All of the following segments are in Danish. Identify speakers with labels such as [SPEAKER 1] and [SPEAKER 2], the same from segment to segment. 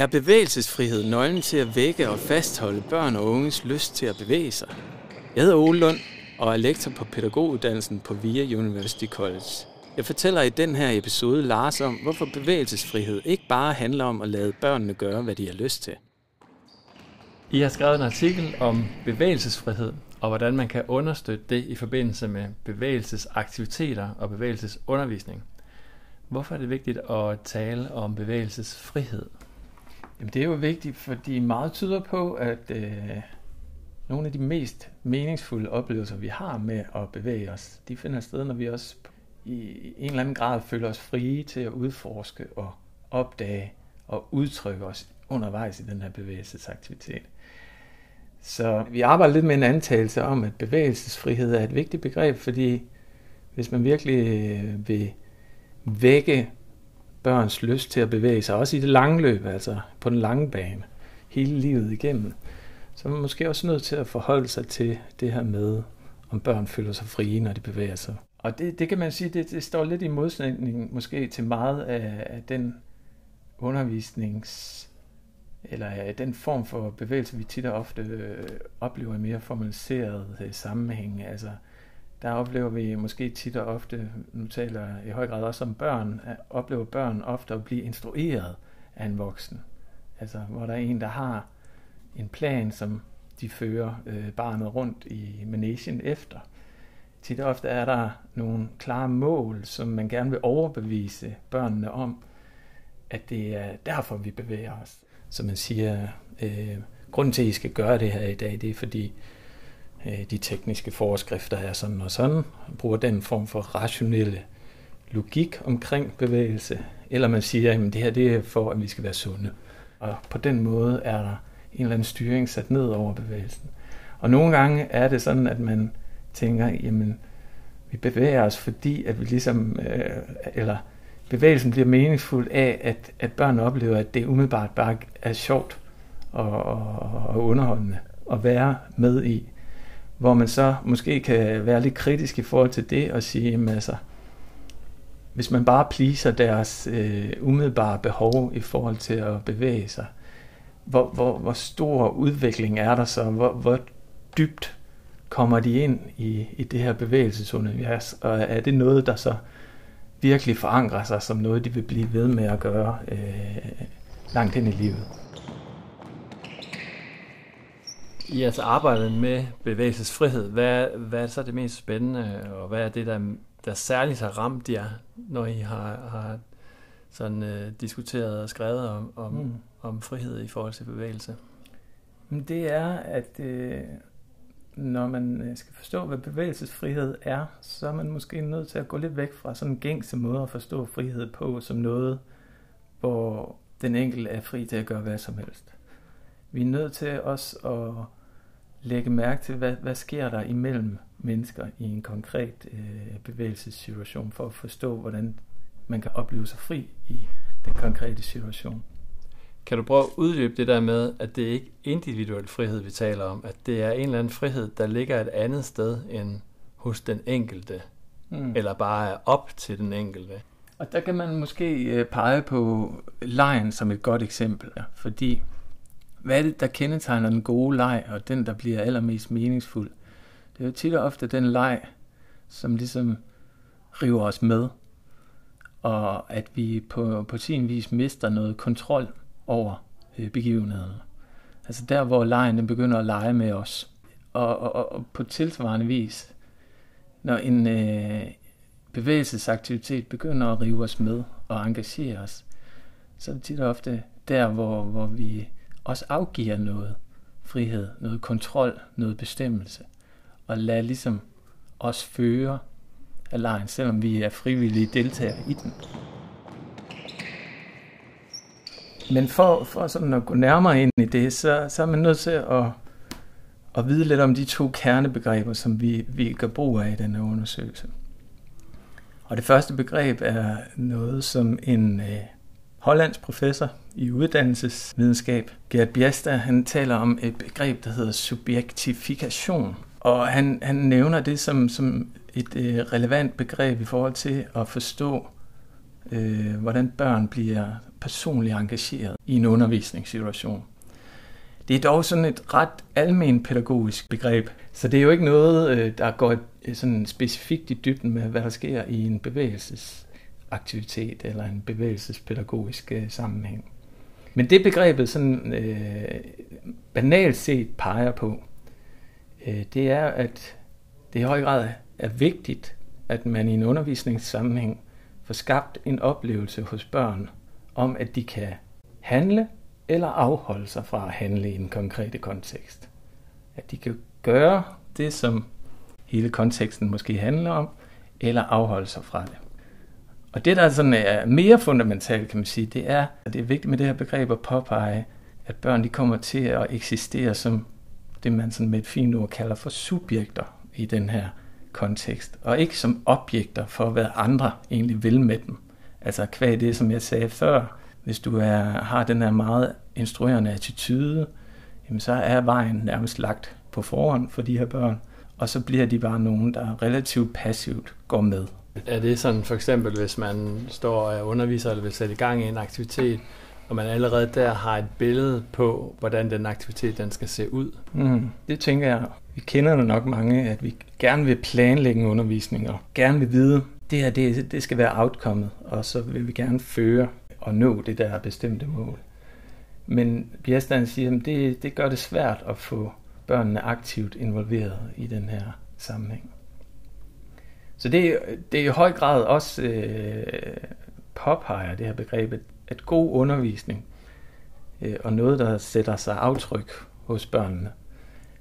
[SPEAKER 1] Er bevægelsesfrihed nøglen til at vække og fastholde børn og unges lyst til at bevæge sig? Jeg hedder Ole Lund og er lektor på pædagoguddannelsen på VIA University College. Jeg fortæller i den her episode Lars om, hvorfor bevægelsesfrihed ikke bare handler om at lade børnene gøre, hvad de har lyst til.
[SPEAKER 2] I har skrevet en artikel om bevægelsesfrihed, og hvordan man kan understøtte det i forbindelse med bevægelsesaktiviteter og bevægelsesundervisning. Hvorfor er det vigtigt at tale om bevægelsesfrihed?
[SPEAKER 3] Jamen, det er jo vigtigt, fordi meget tyder på, at øh, nogle af de mest meningsfulde oplevelser, vi har med at bevæge os, de finder sted, når vi også i en eller anden grad føler os frie til at udforske og opdage og udtrykke os undervejs i den her bevægelsesaktivitet. Så vi arbejder lidt med en antagelse om, at bevægelsesfrihed er et vigtigt begreb, fordi hvis man virkelig øh, vil vække børns lyst til at bevæge sig, også i det lange løb, altså på den lange bane, hele livet igennem, så er man måske også nødt til at forholde sig til det her med, om børn føler sig frie, når de bevæger sig. Og det, det kan man sige, det, det står lidt i modsætning måske til meget af, af den undervisnings eller ja, den form for bevægelse, vi tit og ofte øh, oplever i mere formaliseret øh, sammenhæng. Altså, der oplever vi måske tit og ofte, nu taler jeg i høj grad også om børn, at oplever børn ofte at blive instrueret af en voksen. Altså, hvor der er en, der har en plan, som de fører øh, barnet rundt i managen efter. Tit og ofte er der nogle klare mål, som man gerne vil overbevise børnene om, at det er derfor, vi bevæger os. Så man siger, øh, grunden til, at I skal gøre det her i dag, det er fordi, Øh, de tekniske forskrifter er sådan og sådan, og bruger den form for rationelle logik omkring bevægelse, eller man siger, at det her det er for, at vi skal være sunde. Og på den måde er der en eller anden styring sat ned over bevægelsen. Og nogle gange er det sådan, at man tænker, jamen, vi bevæger os, fordi at vi ligesom, øh, eller bevægelsen bliver meningsfuld af, at, at børn oplever, at det umiddelbart bare er sjovt og, og, og underholdende at være med i hvor man så måske kan være lidt kritisk i forhold til det og sige, at altså, hvis man bare pleaser deres øh, umiddelbare behov i forhold til at bevæge sig, hvor, hvor, hvor stor udvikling er der så? Hvor, hvor dybt kommer de ind i, i det her bevægelsesunivers? Og er det noget, der så virkelig forankrer sig som noget, de vil blive ved med at gøre øh, langt ind i livet?
[SPEAKER 2] I jeres arbejde med bevægelsesfrihed, hvad, hvad er så det mest spændende, og hvad er det, der, der særligt har ramt jer, når I har, har sådan, uh, diskuteret og skrevet om, om, mm. om frihed i forhold til bevægelse?
[SPEAKER 3] Det er, at øh, når man øh, skal forstå, hvad bevægelsesfrihed er, så er man måske nødt til at gå lidt væk fra sådan en gængse måde at forstå frihed på, som noget, hvor den enkelte er fri til at gøre hvad som helst. Vi er nødt til også at lægge mærke til, hvad, hvad sker der imellem mennesker i en konkret øh, bevægelsessituation, for at forstå, hvordan man kan opleve sig fri i den konkrete situation.
[SPEAKER 2] Kan du prøve at uddybe det der med, at det ikke er individuel frihed, vi taler om, at det er en eller anden frihed, der ligger et andet sted end hos den enkelte, mm. eller bare er op til den enkelte?
[SPEAKER 3] Og der kan man måske øh, pege på lejen som et godt eksempel, fordi hvad er det, der kendetegner den gode leg, og den, der bliver allermest meningsfuld? Det er jo tit og ofte den leg, som ligesom river os med, og at vi på, på sin vis mister noget kontrol over øh, begivenheden. Altså der, hvor lejen den begynder at lege med os. Og, og, og på tilsvarende vis, når en øh, bevægelsesaktivitet begynder at rive os med og engagere os, så er det tit og ofte der, hvor, hvor vi også afgiver noget frihed, noget kontrol, noget bestemmelse, og lade ligesom os føre af lejen, selvom vi er frivillige deltagere i den. Men for, for sådan at gå nærmere ind i det, så, så er man nødt til at, at vide lidt om de to kernebegreber, som vi, vi gør brug af i denne undersøgelse. Og det første begreb er noget, som en øh, Hollands hollandsk professor i uddannelsesvidenskab, Gerd Biesta, han taler om et begreb, der hedder subjektifikation. Og han, han nævner det som, som et øh, relevant begreb i forhold til at forstå øh, hvordan børn bliver personligt engageret i en undervisningssituation. Det er dog sådan et ret almen pædagogisk begreb, så det er jo ikke noget, øh, der går øh, sådan specifikt i dybden med, hvad der sker i en aktivitet eller en bevægelsespædagogisk øh, sammenhæng. Men det begrebet sådan øh, banalt set peger på, øh, det er, at det i høj grad er vigtigt, at man i en undervisningssammenhæng får skabt en oplevelse hos børn om, at de kan handle eller afholde sig fra at handle i en konkrete kontekst. At de kan gøre det, som hele konteksten måske handler om, eller afholde sig fra det. Og det, der sådan er mere fundamentalt, kan man sige, det er, at det er vigtigt med det her begreb at påpege, at børn de kommer til at eksistere som det, man sådan med et fint ord kalder for subjekter i den her kontekst, og ikke som objekter for, hvad andre egentlig vil med dem. Altså kvæg det, som jeg sagde før, hvis du er, har den her meget instruerende attitude, jamen så er vejen nærmest lagt på forhånd for de her børn, og så bliver de bare nogen, der relativt passivt går med.
[SPEAKER 2] Er det sådan for eksempel, hvis man står og underviser eller vil sætte i gang i en aktivitet, og man allerede der har et billede på, hvordan den aktivitet den skal se ud?
[SPEAKER 3] Mm, det tænker jeg. Vi kender nok mange, at vi gerne vil planlægge en undervisning, og gerne vil vide, det her det, det skal være outcomet, og så vil vi gerne føre og nå det der bestemte mål. Men Bjerstand siger, at det, det gør det svært at få børnene aktivt involveret i den her sammenhæng. Så det, det er i høj grad også øh, påpeger det her begreb, at god undervisning øh, og noget, der sætter sig aftryk hos børnene,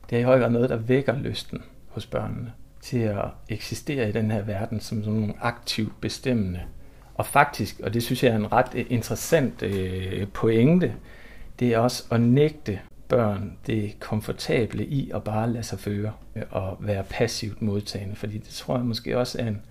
[SPEAKER 3] det er i høj grad noget, der vækker lysten hos børnene til at eksistere i den her verden som sådan nogle aktivt bestemmende. Og faktisk, og det synes jeg er en ret interessant øh, pointe, det er også at nægte børn det komfortable i at bare lade sig føre og være passivt modtagende. Fordi det tror jeg måske også er en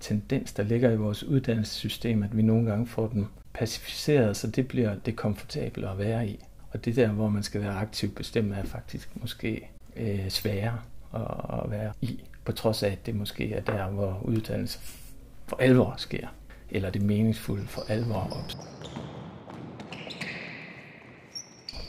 [SPEAKER 3] tendens, der ligger i vores uddannelsessystem, at vi nogle gange får dem pacificeret, så det bliver det komfortable at være i. Og det der, hvor man skal være aktivt bestemt, er faktisk måske øh, sværere at, at være i, på trods af, at det måske er der, hvor uddannelse for alvor sker, eller det meningsfulde for alvor opstår.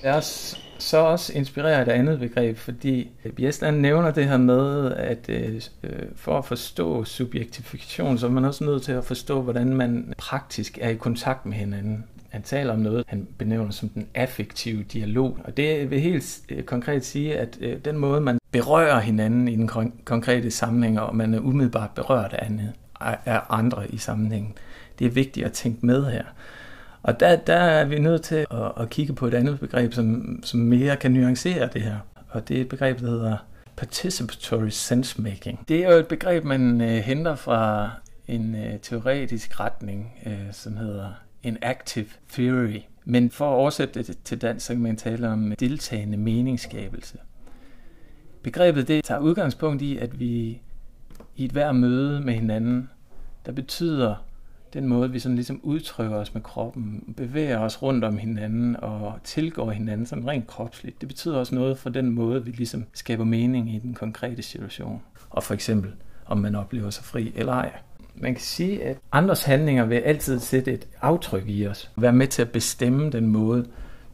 [SPEAKER 3] Lad os så også inspirerer et andet begreb, fordi Bjesland nævner det her med, at øh, øh, for at forstå subjektifikation, så er man også nødt til at forstå, hvordan man praktisk er i kontakt med hinanden. Han taler om noget, han benævner som den affektive dialog. Og det vil helt øh, konkret sige, at øh, den måde, man berører hinanden i den konkrete sammenhæng, og man er umiddelbart berørt af, andet, af andre i sammenhængen, det er vigtigt at tænke med her. Og der, der er vi nødt til at, at kigge på et andet begreb, som, som mere kan nuancere det her. Og det er et begreb, der hedder participatory sense making. Det er jo et begreb, man øh, henter fra en øh, teoretisk retning, øh, som hedder en active theory. Men for at oversætte det til dansk, så kan man tale om deltagende meningsskabelse. Begrebet det tager udgangspunkt i, at vi i et hver møde med hinanden, der betyder den måde, vi sådan ligesom udtrykker os med kroppen, bevæger os rundt om hinanden og tilgår hinanden sådan rent kropsligt. Det betyder også noget for den måde, vi ligesom skaber mening i den konkrete situation. Og for eksempel, om man oplever sig fri eller ej. Man kan sige, at andres handlinger vil altid sætte et aftryk i os. Være med til at bestemme den måde,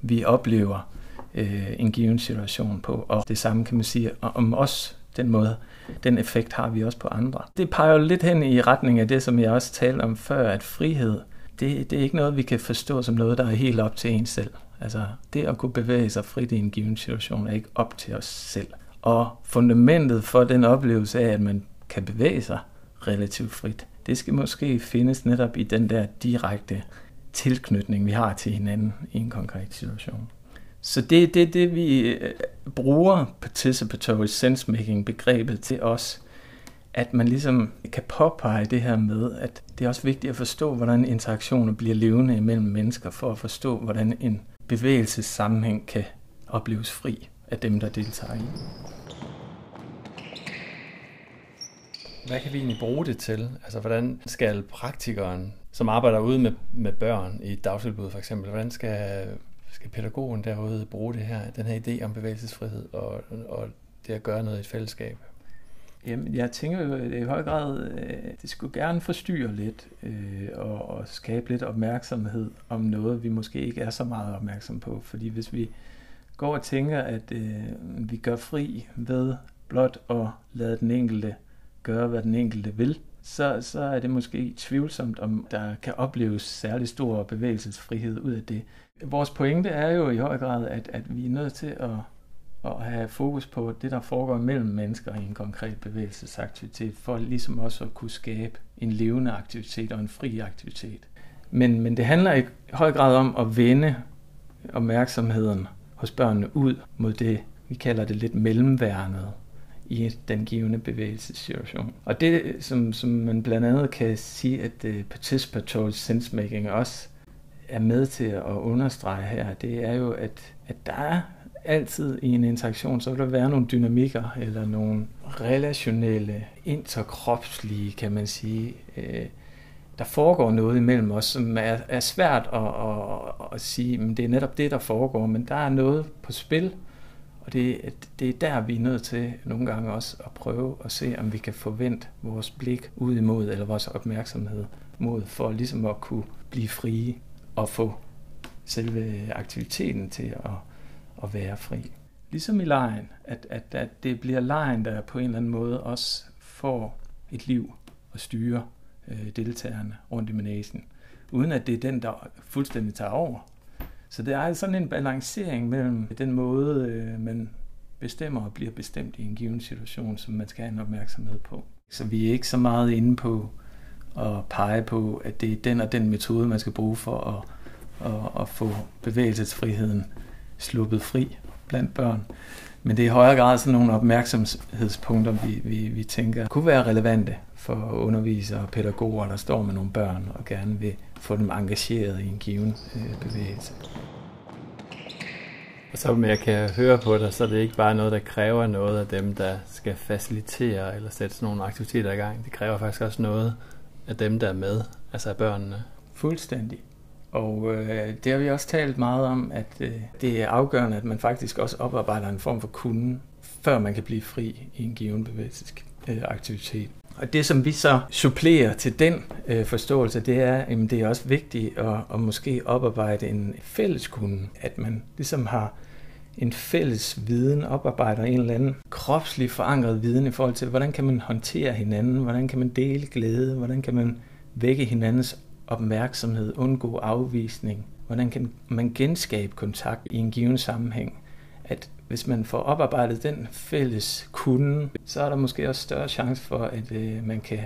[SPEAKER 3] vi oplever øh, en given situation på. Og det samme kan man sige om os den måde, den effekt har vi også på andre. Det peger jo lidt hen i retning af det, som jeg også talte om før, at frihed, det, det er ikke noget, vi kan forstå som noget, der er helt op til en selv. Altså, det at kunne bevæge sig frit i en given situation er ikke op til os selv. Og fundamentet for den oplevelse af, at man kan bevæge sig relativt frit, det skal måske findes netop i den der direkte tilknytning, vi har til hinanden i en konkret situation. Så det er det, det, vi øh, bruger participatory sensemaking begrebet til os, at man ligesom kan påpege det her med, at det er også vigtigt at forstå, hvordan interaktioner bliver levende imellem mennesker, for at forstå, hvordan en bevægelsessammenhæng kan opleves fri af dem, der deltager i.
[SPEAKER 2] Hvad kan vi egentlig bruge det til? Altså, hvordan skal praktikeren, som arbejder ude med, med børn i et dagtilbud for eksempel, hvordan skal skal pædagogen derude bruge det her, den her idé om bevægelsesfrihed og, og det at gøre noget i et fællesskab?
[SPEAKER 3] Jamen, jeg tænker jo, i høj grad, øh, det skulle gerne forstyrre lidt øh, og, og skabe lidt opmærksomhed om noget, vi måske ikke er så meget opmærksom på. Fordi hvis vi går og tænker, at øh, vi gør fri ved blot at lade den enkelte gøre, hvad den enkelte vil, så, så er det måske tvivlsomt, om der kan opleves særlig stor bevægelsesfrihed ud af det. Vores pointe er jo i høj grad, at, at vi er nødt til at, at have fokus på det, der foregår mellem mennesker i en konkret bevægelsesaktivitet, for ligesom også at kunne skabe en levende aktivitet og en fri aktivitet. Men, men det handler i høj grad om at vende opmærksomheden hos børnene ud mod det, vi kalder det lidt mellemværende i den givende bevægelsessituation. Og det, som, som man blandt andet kan sige, at øh, uh, participatory sensemaking også er med til at understrege her, det er jo, at, at der er altid i en interaktion, så vil der være nogle dynamikker eller nogle relationelle, interkropslige, kan man sige, øh, der foregår noget imellem os, som er, er svært at, at, at sige, men det er netop det, der foregår, men der er noget på spil, og det, det er der, vi er nødt til nogle gange også at prøve at se, om vi kan forvente vores blik ud imod, eller vores opmærksomhed mod, for ligesom at kunne blive frie og få selve aktiviteten til at, at være fri. Ligesom i lejen, at, at, at det bliver lejen, der på en eller anden måde også får et liv og styre øh, deltagerne rundt i managen, uden at det er den, der fuldstændig tager over. Så det er sådan en balancering mellem den måde, øh, man bestemmer og bliver bestemt i en given situation, som man skal have en opmærksomhed på. Så vi er ikke så meget inde på at pege på, at det er den og den metode, man skal bruge for at, at, at få bevægelsesfriheden sluppet fri blandt børn. Men det er i højere grad sådan nogle opmærksomhedspunkter, vi, vi, vi tænker kunne være relevante for undervisere og pædagoger, der står med nogle børn og gerne vil få dem engageret i en given øh, bevægelse.
[SPEAKER 2] Og så med jeg kan høre på dig, så er det ikke bare noget, der kræver noget af dem, der skal facilitere eller sætte sådan nogle aktiviteter i gang. Det kræver faktisk også noget af dem, der er med, altså af børnene.
[SPEAKER 3] Fuldstændig. Og øh, det har vi også talt meget om, at øh, det er afgørende, at man faktisk også oparbejder en form for kunden, før man kan blive fri i en given bevægelsesaktivitet. Og det, som vi så supplerer til den øh, forståelse, det er, at det er også vigtigt at, at måske oparbejde en fælles kunde, at man ligesom har en fælles viden, oparbejder en eller anden kropslig forankret viden i forhold til, hvordan kan man håndtere hinanden, hvordan kan man dele glæde, hvordan kan man vække hinandens opmærksomhed, undgå afvisning, hvordan kan man genskabe kontakt i en given sammenhæng. At hvis man får oparbejdet den fælles kunde, så er der måske også større chance for, at øh, man kan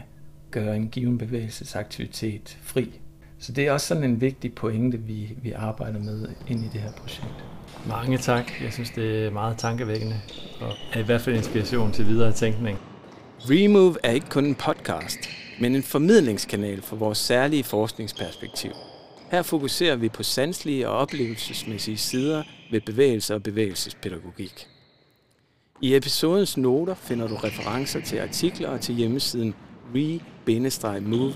[SPEAKER 3] gøre en given bevægelsesaktivitet fri. Så det er også sådan en vigtig pointe, vi, vi arbejder med ind i det her projekt.
[SPEAKER 2] Mange tak. Jeg synes, det er meget tankevækkende og er i hvert fald inspiration til videre tænkning.
[SPEAKER 1] Remove er ikke kun en podcast, men en formidlingskanal for vores særlige forskningsperspektiv. Her fokuserer vi på sanselige og oplevelsesmæssige sider ved bevægelse og bevægelsespædagogik. I episodens noter finder du referencer til artikler og til hjemmesiden re-move.dk.